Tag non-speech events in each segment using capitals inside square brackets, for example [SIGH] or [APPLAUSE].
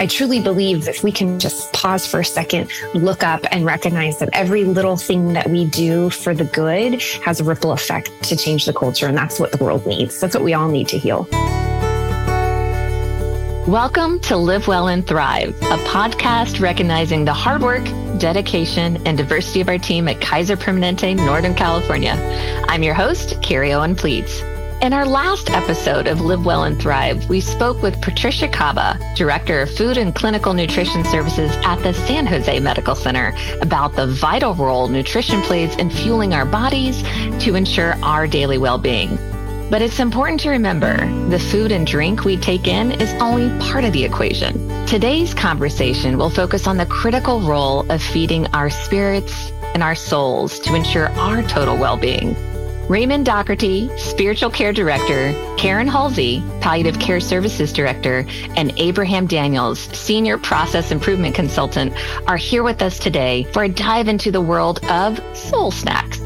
I truly believe if we can just pause for a second, look up, and recognize that every little thing that we do for the good has a ripple effect to change the culture. And that's what the world needs. That's what we all need to heal. Welcome to Live Well and Thrive, a podcast recognizing the hard work, dedication, and diversity of our team at Kaiser Permanente, Northern California. I'm your host, Carrie Owen Plietz. In our last episode of Live Well and Thrive, we spoke with Patricia Kaba, Director of Food and Clinical Nutrition Services at the San Jose Medical Center, about the vital role nutrition plays in fueling our bodies to ensure our daily well-being. But it's important to remember the food and drink we take in is only part of the equation. Today's conversation will focus on the critical role of feeding our spirits and our souls to ensure our total well-being. Raymond Dougherty, Spiritual Care Director, Karen Hulsey, Palliative Care Services Director, and Abraham Daniels, Senior Process Improvement Consultant, are here with us today for a dive into the world of soul snacks.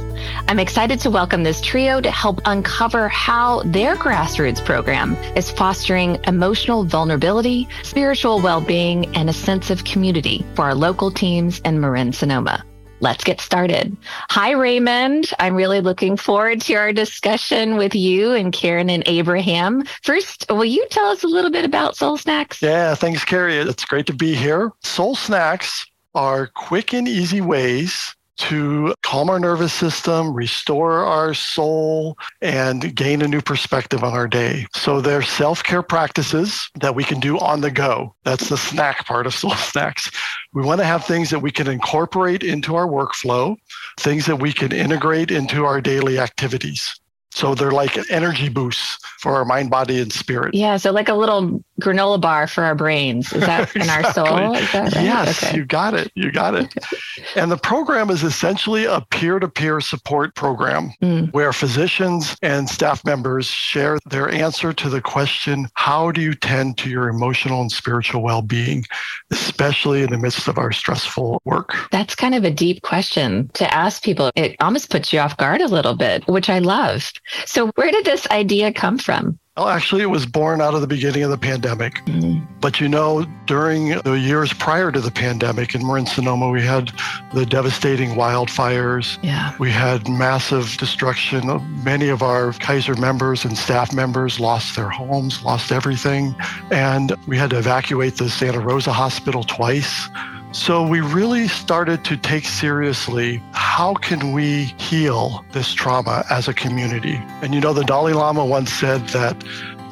I'm excited to welcome this trio to help uncover how their grassroots program is fostering emotional vulnerability, spiritual well-being, and a sense of community for our local teams in Marin Sonoma let's get started. Hi, Raymond. I'm really looking forward to our discussion with you and Karen and Abraham. First, will you tell us a little bit about Soul Snacks? Yeah, thanks, Carrie. It's great to be here. Soul Snacks are quick and easy ways to calm our nervous system, restore our soul, and gain a new perspective on our day. So they're self care practices that we can do on the go. That's the snack part of [LAUGHS] Soul Snacks. We want to have things that we can incorporate into our workflow, things that we can integrate into our daily activities. So they're like an energy boosts for our mind, body, and spirit. Yeah. So like a little granola bar for our brains. Is that exactly. in our [LAUGHS] soul? Is that right? Yes, okay. you got it. You got it. [LAUGHS] and the program is essentially a peer-to-peer support program mm. where physicians and staff members share their answer to the question, how do you tend to your emotional and spiritual well-being, especially in the midst of our stressful work? That's kind of a deep question to ask people. It almost puts you off guard a little bit, which I love. So, where did this idea come from? Well, actually, it was born out of the beginning of the pandemic. Mm-hmm. But you know, during the years prior to the pandemic and we're in Marin Sonoma, we had the devastating wildfires. Yeah. We had massive destruction. Many of our Kaiser members and staff members lost their homes, lost everything. And we had to evacuate the Santa Rosa Hospital twice. So we really started to take seriously how can we heal this trauma as a community? And you know, the Dalai Lama once said that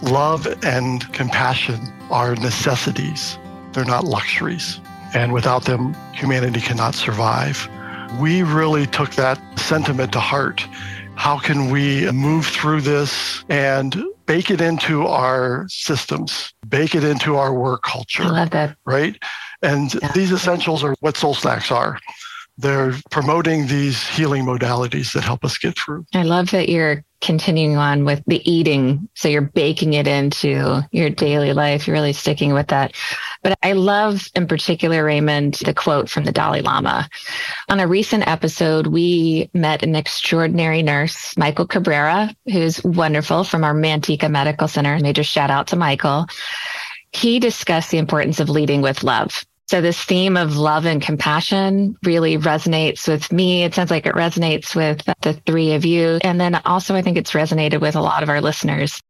love and compassion are necessities, they're not luxuries. And without them, humanity cannot survive. We really took that sentiment to heart. How can we move through this and bake it into our systems, bake it into our work culture? I love that. Right? And yeah. these essentials are what soul snacks are. They're promoting these healing modalities that help us get through. I love that you're continuing on with the eating. So you're baking it into your daily life. You're really sticking with that. But I love in particular, Raymond, the quote from the Dalai Lama. On a recent episode, we met an extraordinary nurse, Michael Cabrera, who's wonderful from our Manteca Medical Center. Major shout out to Michael. He discussed the importance of leading with love so this theme of love and compassion really resonates with me. It sounds like it resonates with the three of you. And then also I think it's resonated with a lot of our listeners.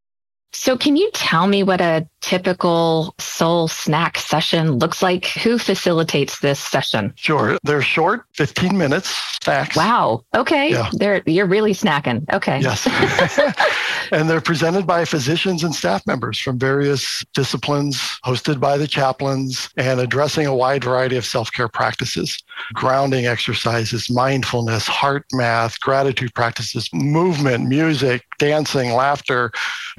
So can you tell me what a typical soul snack session looks like? Who facilitates this session? Sure. They're short, 15 minutes snacks. Wow. Okay. Yeah. They're you're really snacking. Okay. Yes. [LAUGHS] [LAUGHS] and they're presented by physicians and staff members from various disciplines, hosted by the chaplains, and addressing a wide variety of self-care practices, grounding exercises, mindfulness, heart math, gratitude practices, movement, music, dancing, laughter,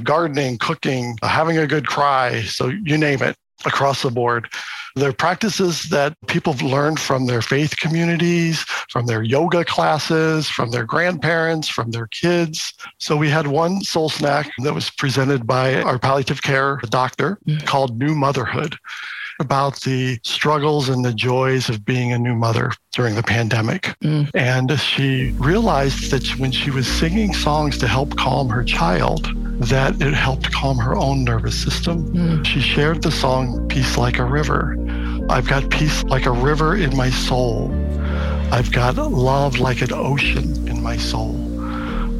gardening, cooking, having a good cry. So you name it across the board. They're practices that people have learned from their faith communities, from their yoga classes, from their grandparents, from their kids. So we had one soul snack that was presented by our palliative care doctor mm. called New Motherhood about the struggles and the joys of being a new mother during the pandemic. Mm. And she realized that when she was singing songs to help calm her child, that it helped calm her own nervous system. Mm. She shared the song Peace Like a River. I've got peace like a river in my soul. I've got love like an ocean in my soul.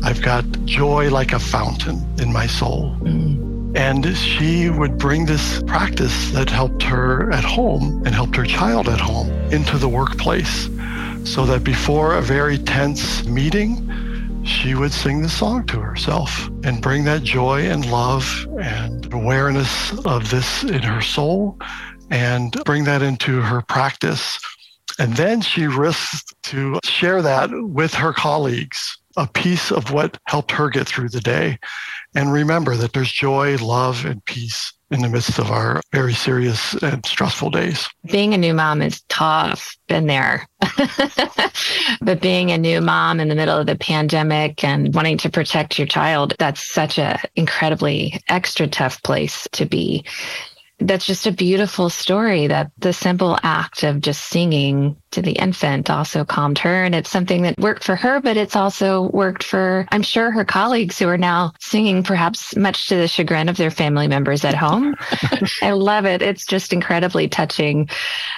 I've got joy like a fountain in my soul. Mm. And she would bring this practice that helped her at home and helped her child at home into the workplace so that before a very tense meeting, she would sing the song to herself and bring that joy and love and awareness of this in her soul and bring that into her practice. And then she risked to share that with her colleagues, a piece of what helped her get through the day. And remember that there's joy, love, and peace in the midst of our very serious and stressful days. Being a new mom is tough. Been there. [LAUGHS] but being a new mom in the middle of the pandemic and wanting to protect your child, that's such an incredibly extra tough place to be that's just a beautiful story that the simple act of just singing to the infant also calmed her. And it's something that worked for her, but it's also worked for, I'm sure, her colleagues who are now singing, perhaps much to the chagrin of their family members at home. [LAUGHS] I love it. It's just incredibly touching.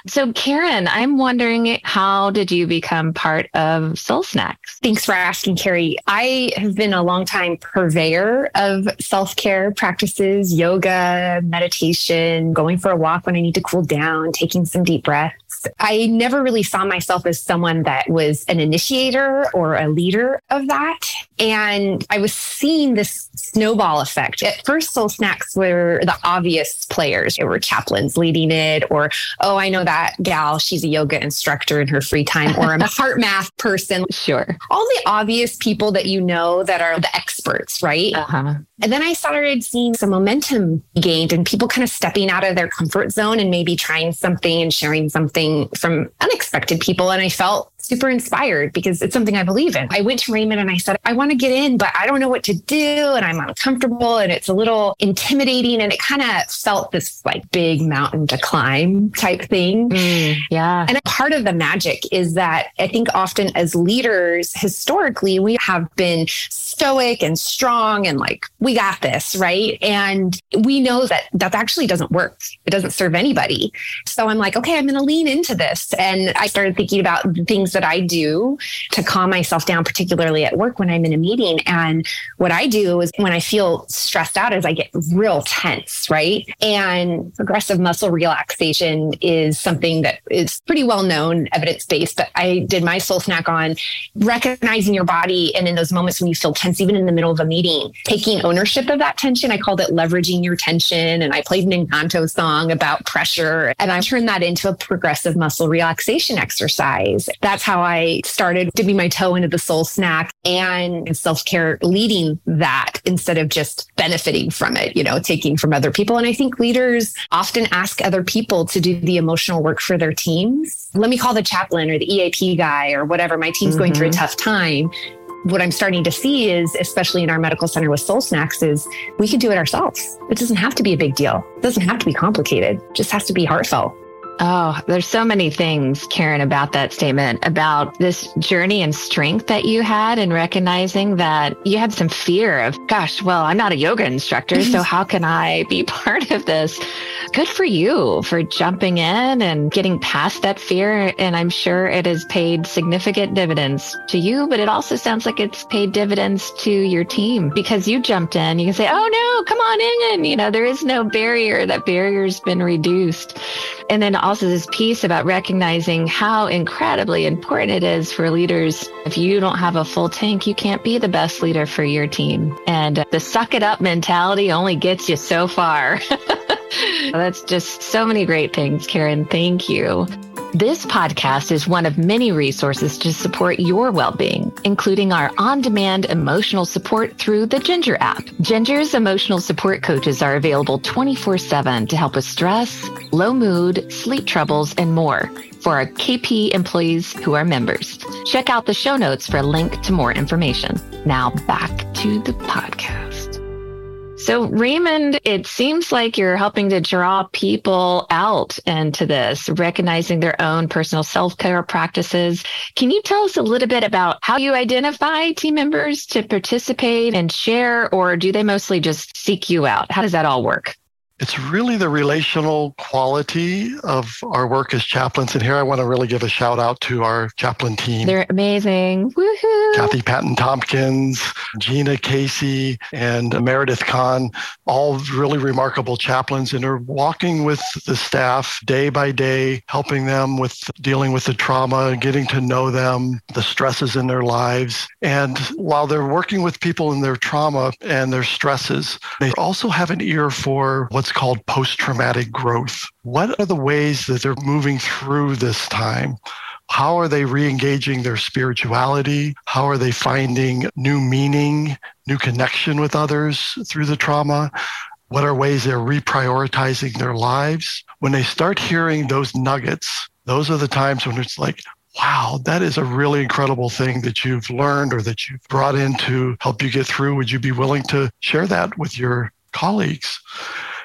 So, Karen, I'm wondering how did you become part of Soul Snacks? Thanks for asking, Carrie. I have been a long time purveyor of self care practices, yoga, meditation, going for a walk when I need to cool down, taking some deep breaths. I never really saw myself as someone that was an initiator or a leader of that. And I was seeing this snowball effect. At first, Soul Snacks were the obvious players. There were chaplains leading it, or, oh, I know that gal, she's a yoga instructor in her free time, or I'm a HeartMath [LAUGHS] person. Sure. All the obvious people that you know that are the experts, right? Uh-huh. And then I started seeing some momentum gained and people kind of stepping out of their comfort zone and maybe trying something and sharing something from unexpected people. And I felt super inspired because it's something I believe in. I went to Raymond and I said, I want to get in, but I don't know what to do. And I'm uncomfortable and it's a little intimidating. And it kind of felt this like big mountain to climb type thing. Mm, yeah. And part of the magic is that I think often as leaders, historically, we have been stoic and strong and like, we got this, right? And we know that that actually doesn't work. It doesn't serve anybody. So I'm like, okay, I'm going to lean into this. And I started thinking about things that I do to calm myself down, particularly at work when I'm in a meeting. And what I do is when I feel stressed out is I get real tense, right? And progressive muscle relaxation is something that is pretty well known, evidence based, but I did my soul snack on recognizing your body. And in those moments when you feel tense, even in the middle of a meeting, taking ownership of that tension. I called it leveraging your tension. And I played an Encanto song about pressure. And I turned that into a progressive muscle relaxation exercise. That's how I started dipping my toe into the soul snack and self care leading that instead of just benefiting from it, you know, taking from other people. And I think leaders often ask other people to do the emotional work for their teams. Let me call the chaplain or the EAP guy or whatever. My team's mm-hmm. going through a mm-hmm. tough time what I'm starting to see is, especially in our medical center with Soul Snacks, is we can do it ourselves. It doesn't have to be a big deal. It doesn't have to be complicated. It just has to be heartfelt. Oh, there's so many things, Karen, about that statement, about this journey and strength that you had and recognizing that you had some fear of, gosh, well, I'm not a yoga instructor, so [LAUGHS] how can I be [LAUGHS] part of this? Good for you for jumping in and getting past that fear. And I'm sure it has paid significant dividends to you, but it also sounds like it's paid dividends to your team because you jumped in. You can say, oh no, come on in. And, you know, there is no barrier. That barrier's been reduced. And then also this piece about recognizing how incredibly important it is for leaders. If you don't have a full tank, you can't be the best leader for your team. And uh, the suck it up mentality only gets you so far. [LAUGHS] That's just so many great things, Karen. Thank you. This podcast is one of many resources to support your well-being, including our on-demand emotional support through the Ginger app. Ginger's emotional support coaches are available 24-7 to help with stress, low mood, sleep troubles, and more for our KP employees who are members. Check out the show notes for a link to more information. Now back to the podcast. So, Raymond, it seems like you're helping to draw people out into this, recognizing their own personal self care practices. Can you tell us a little bit about how you identify team members to participate and share, or do they mostly just seek you out? How does that all work? It's really the relational quality of our work as chaplains. And here I want to really give a shout out to our chaplain team. They're amazing. Woohoo. Kathy Patton Tompkins, Gina Casey, and Meredith Kahn, all really remarkable chaplains and are walking with the staff day by day, helping them with dealing with the trauma, getting to know them, the stresses in their lives. And while they're working with people in their trauma and their stresses, they also have an ear for what what's called post traumatic growth. What are the ways that they're moving through this time? How are they re engaging their spirituality? How are they finding new meaning, new connection with others through the trauma? What are ways they're reprioritizing their lives? When they start hearing those nuggets, those are the times when it's like, wow, that is a really incredible thing that you've learned or that you've brought in to help you get through. Would you be willing to share that with your colleagues?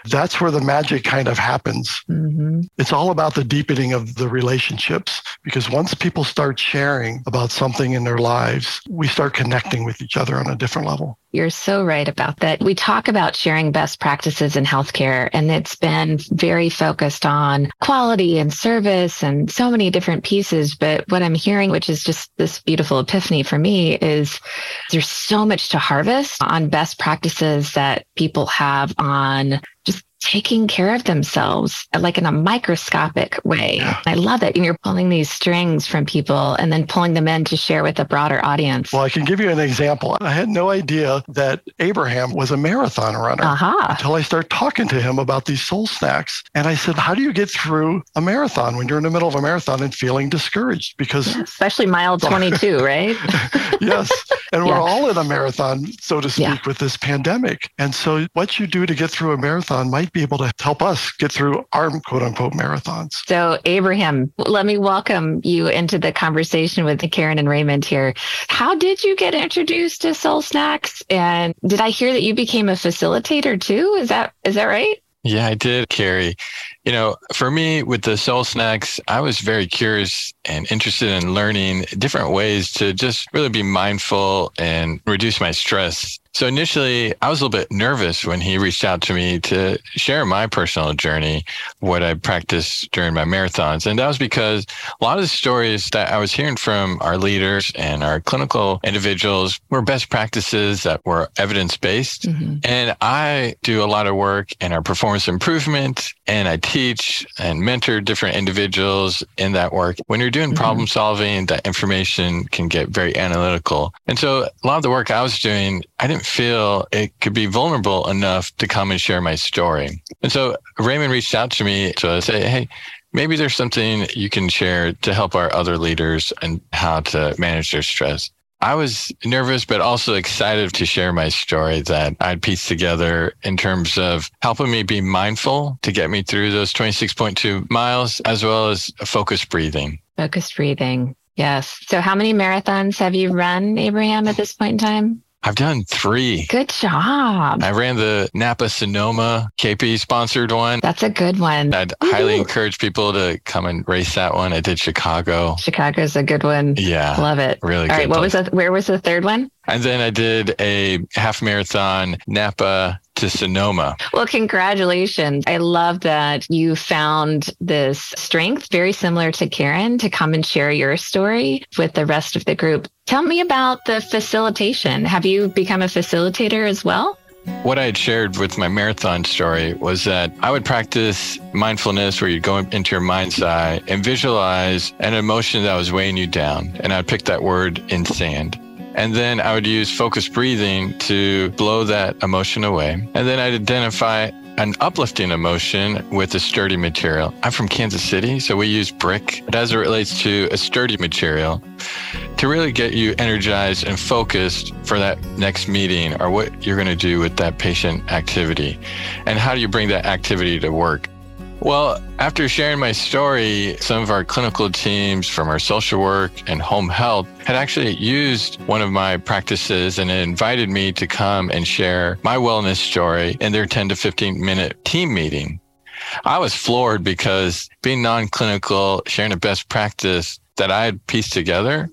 That's where the magic kind of happens. Mm-hmm. It's all about the deepening of the relationships because once people start sharing about something in their lives, we start connecting with each other on a different level. You're so right about that. We talk about sharing best practices in healthcare, and it's been very focused on quality and service and so many different pieces. But what I'm hearing, which is just this beautiful epiphany for me, is there's so much to harvest on best practices that people have on taking care of themselves like in a microscopic way. Yeah. I love it. And you're pulling these strings from people and then pulling them in to share with a broader audience. Well, I can give you an example. I had no idea that Abraham was a marathon runner uh-huh. until I started talking to him about these soul snacks. And I said, How do you get through a marathon when you're in the middle of a marathon and feeling discouraged? Because yeah, especially mile [LAUGHS] 22, right? [LAUGHS] yes. And we're all in a marathon, so to speak, with this pandemic. And so what you do to get through a marathon might be able to help us get through our quote unquote marathons. So, Abraham, let me welcome you into the conversation with Karen and Raymond here. How did you get introduced to Soul Snacks? And did I hear that you became a facilitator too? Is that is that right? Yeah, I did, Carrie. You know, for me with the soul snacks, I was very curious and interested in learning different ways to just really be mindful and reduce my stress. So initially, I was a little bit nervous when he reached out to me to share my personal journey, what I practiced during my marathons. And that was because a lot of the stories that I was hearing from our leaders and our clinical individuals were best practices that were evidence based. Mm-hmm. And I do a lot of work in our performance improvement and I teach and mentor different individuals in that work. When you're doing mm-hmm. problem solving, that information can get very analytical. And so a lot of the work I was doing, I didn't feel it could be vulnerable enough to come and share my story. And so Raymond reached out to me to say, Hey, maybe there's something you can share to help our other leaders and how to manage their stress. I was nervous, but also excited to share my story that I'd pieced together in terms of helping me be mindful to get me through those 26.2 miles, as well as focused breathing. Focused breathing. Yes. So, how many marathons have you run, Abraham, at this point in time? I've done three. Good job. I ran the Napa Sonoma KP sponsored one. That's a good one. I'd Ooh. highly encourage people to come and race that one. I did Chicago. Chicago's a good one. Yeah. Love it. Really All right. What place. was the, where was the third one? And then I did a half marathon Napa to Sonoma. Well, congratulations. I love that you found this strength very similar to Karen to come and share your story with the rest of the group. Tell me about the facilitation. Have you become a facilitator as well? What I had shared with my marathon story was that I would practice mindfulness where you'd go into your mind's eye and visualize an emotion that was weighing you down. And I'd pick that word in sand. And then I would use focused breathing to blow that emotion away. And then I'd identify an uplifting emotion with a sturdy material. I'm from Kansas City, so we use brick but as it relates to a sturdy material to really get you energized and focused for that next meeting or what you're going to do with that patient activity. And how do you bring that activity to work? Well, after sharing my story, some of our clinical teams from our social work and home health had actually used one of my practices and invited me to come and share my wellness story in their 10 to 15 minute team meeting. I was floored because being non clinical, sharing a best practice that I had pieced together,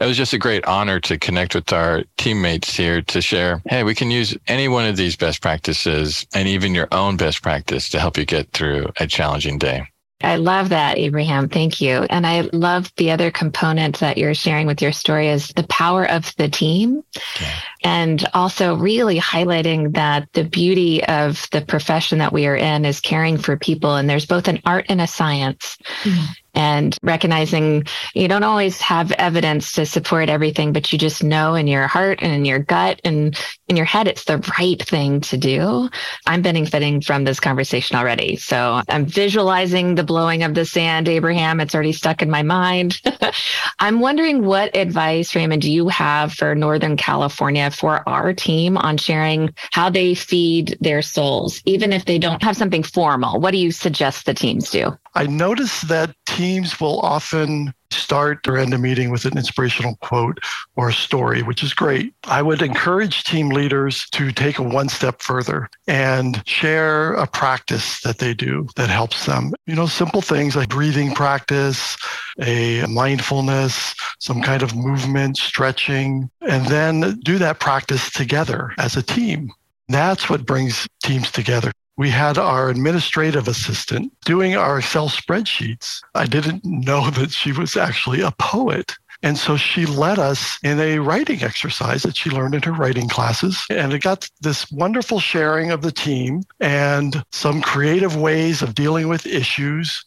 it was just a great honor to connect with our teammates here to share, hey, we can use any one of these best practices and even your own best practice to help you get through a challenging day. I love that, Abraham. Thank you. And I love the other component that you're sharing with your story is the power of the team. Okay. And also really highlighting that the beauty of the profession that we are in is caring for people. And there's both an art and a science. Mm-hmm and recognizing you don't always have evidence to support everything, but you just know in your heart and in your gut and in your head it's the right thing to do. I'm benefiting from this conversation already. So I'm visualizing the blowing of the sand, Abraham. It's already stuck in my mind. [LAUGHS] I'm wondering what advice, Raymond, do you have for Northern California for our team on sharing how they feed their souls, even if they don't have something formal? What do you suggest the teams do? I notice that teams will often start or end a meeting with an inspirational quote or a story, which is great. I would encourage team leaders to take a one step further and share a practice that they do that helps them. You know, simple things like breathing practice, a mindfulness, some kind of movement, stretching, and then do that practice together as a team. That's what brings teams together we had our administrative assistant doing our Excel spreadsheets. I didn't know [LAUGHS] that she was actually a poet. And so she led us in a writing exercise that she learned in her writing classes. And it got this wonderful sharing of the team and some creative ways of dealing with issues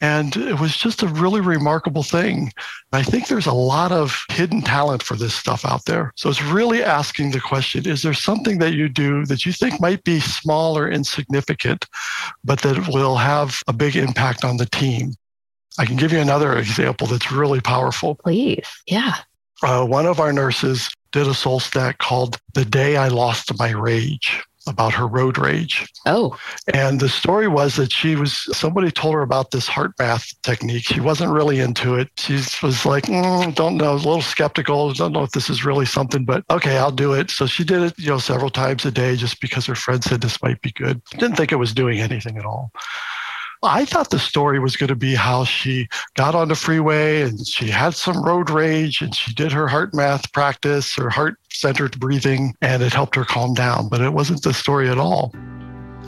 and it was just a really remarkable thing. I think there's a lot of hidden talent for this stuff out there. So it's really asking the question is there something that you do that you think might be small or insignificant, but that will have a big impact on the team? I can give you another example that's really powerful. Please. Yeah. Uh, one of our nurses did a soul snack called The Day I Lost My Rage about her road rage. Oh. And the story was that she was, somebody told her about this heart math technique. She wasn't really into it. She was like, mm, don't know, a little skeptical, don't know if this is really something, but okay, I'll do it. So she did it, you know, several times a day just because her friend said this might be good. Didn't think it was doing anything at all. I thought the story was going to be how she got on the freeway and she had some road rage and she did her heart math practice or heart centered breathing and it helped her calm down. But it wasn't the story at all.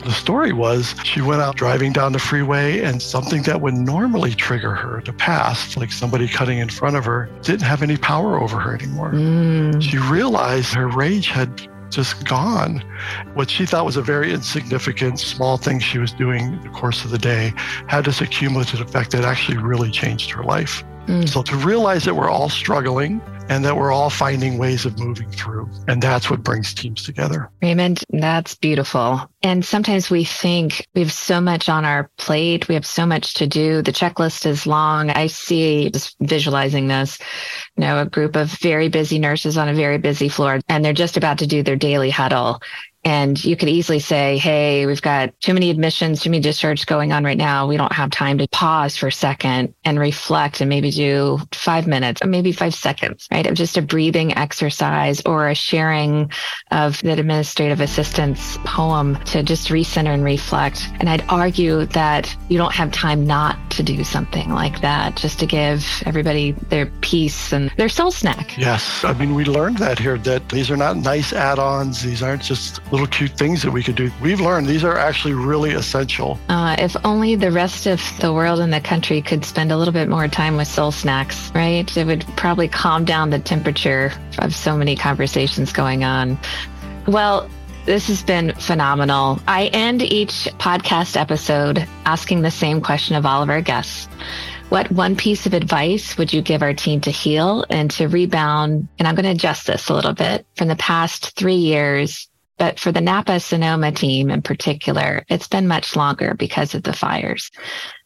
The story was she went out driving down the freeway and something that would normally trigger her to pass, like somebody cutting in front of her, didn't have any power over her anymore. Mm. She realized her rage had just gone. What she thought was a very insignificant, small thing she was doing in the course of the day had this accumulative effect that actually really changed her life. Mm. So to realize that we're all struggling and that we're all finding ways of moving through. And that's what brings teams together. Raymond, that's beautiful. And sometimes we think we have so much on our plate, we have so much to do. The checklist is long. I see just visualizing this, you know, a group of very busy nurses on a very busy floor, and they're just about to do their daily huddle. And you could easily say, Hey, we've got too many admissions, too many discharges going on right now. We don't have time to pause for a second and reflect and maybe do five minutes or maybe five seconds, right? Of just a breathing exercise or a sharing of the administrative assistant's poem to just recenter and reflect. And I'd argue that you don't have time not to do something like that, just to give everybody their peace and their soul snack. Yes. I mean, we learned that here that these are not nice add ons. These aren't just little cute things that we could do. We've learned these are actually really essential. Uh, if only the rest of the world and the country could spend a little bit more time with soul snacks, right? It would probably calm down the temperature of so many conversations going on. Well, this has been phenomenal. I end each podcast episode asking the same question of all of our guests. What one piece of advice would you give our team to heal and to rebound? And I'm going to adjust this a little bit from the past three years but for the Napa Sonoma team in particular, it's been much longer because of the fires.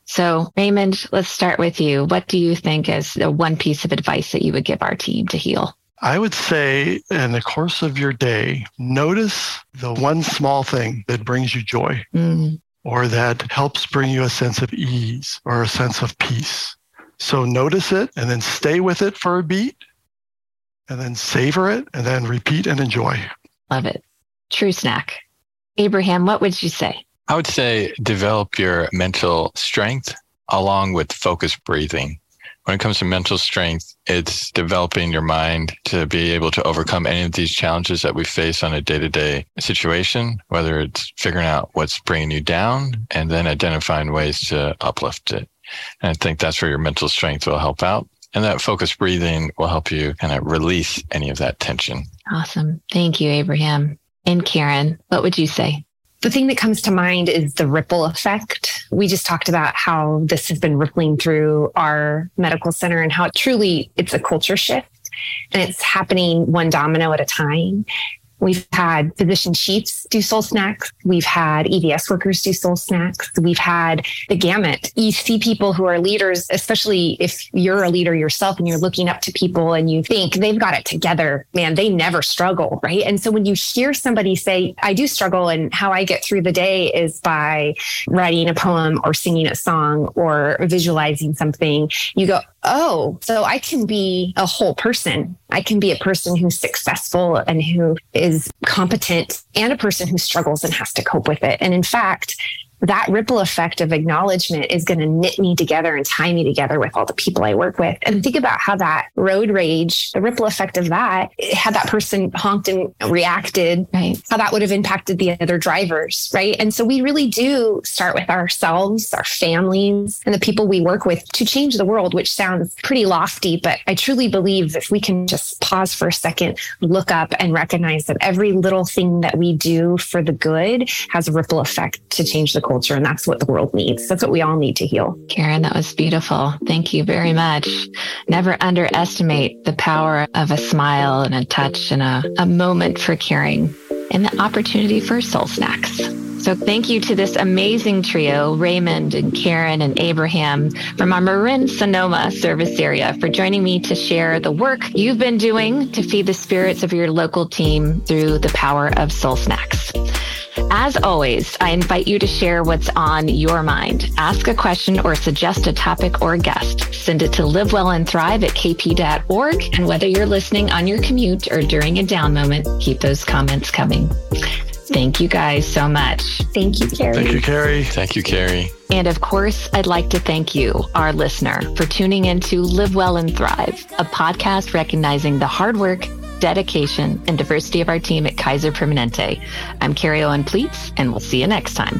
So, Raymond, let's start with you. What do you think is the one piece of advice that you would give our team to heal? I would say in the course of your day, notice the one small thing that brings you joy. Mm. or that helps bring you a sense of ease or a sense of peace. So notice it and then stay with it for a beat and then savor it and then repeat and enjoy. Love it. True snack. Abraham, what would you say? I would say develop your mental strength along with focused breathing. When it comes to mental strength, it's developing your mind to be able to overcome any of these challenges that we face on a day to day situation, whether it's figuring out what's bringing you down and then identifying ways to uplift it. And I think that's where your mental strength will help out. And that focused breathing will help you kind of release any of that tension. Awesome. Thank you, Abraham. And Karen, what would you say? The thing that comes to mind is the ripple effect. We just talked about how this has been rippling through our medical center and how truly it's a culture shift and it's happening one domino at a time. We've had physician chiefs do soul snacks. We've had EVS workers do soul snacks. We've had the gamut. You see people who are leaders, especially if you're a leader yourself and you're looking up to people and you think they've got it together, man, they never struggle, right? And so when you hear somebody say, I do struggle and how I get through the day is by writing a poem or singing a song or visualizing something, you go, oh, so I can be a whole person. I can be a person who's successful and who is competent and a person who struggles and has to cope with it. And in fact, that ripple effect of acknowledgement is going to knit me together and tie me together with all the people I work with. And think about how that road rage, the ripple effect of that, had that person honked and reacted, right? How that would have impacted the other drivers, right? And so we really do start with ourselves, our families, and the people we work with to change the world, which sounds pretty lofty, but I truly believe if we can just pause for a second, look up and recognize that every little thing that we do for the good has a ripple effect to change the culture. And that's what the world needs. That's what we all need to heal. Karen, that was beautiful. Thank you very much. Never underestimate the power of a smile and a touch and a, a moment for caring and the opportunity for soul snacks. So thank you to this amazing trio, Raymond and Karen and Abraham from our Marin Sonoma service area for joining me to share the work you've been doing to feed the spirits of your local team through the power of soul snacks. As always, I invite you to share what's on your mind. Ask a question or suggest a topic or guest. Send it to live well and thrive at kp.org. And whether you're listening on your commute or during a down moment, keep those comments coming. Thank you guys so much. Thank you, Carrie. Thank you, Carrie. Thank you, Carrie. And of course, I'd like to thank you, our listener, for tuning in to Live Well and Thrive, a podcast recognizing the hard work dedication, and diversity of our team at Kaiser Permanente. I'm Carrie Owen Plietz, and we'll see you next time.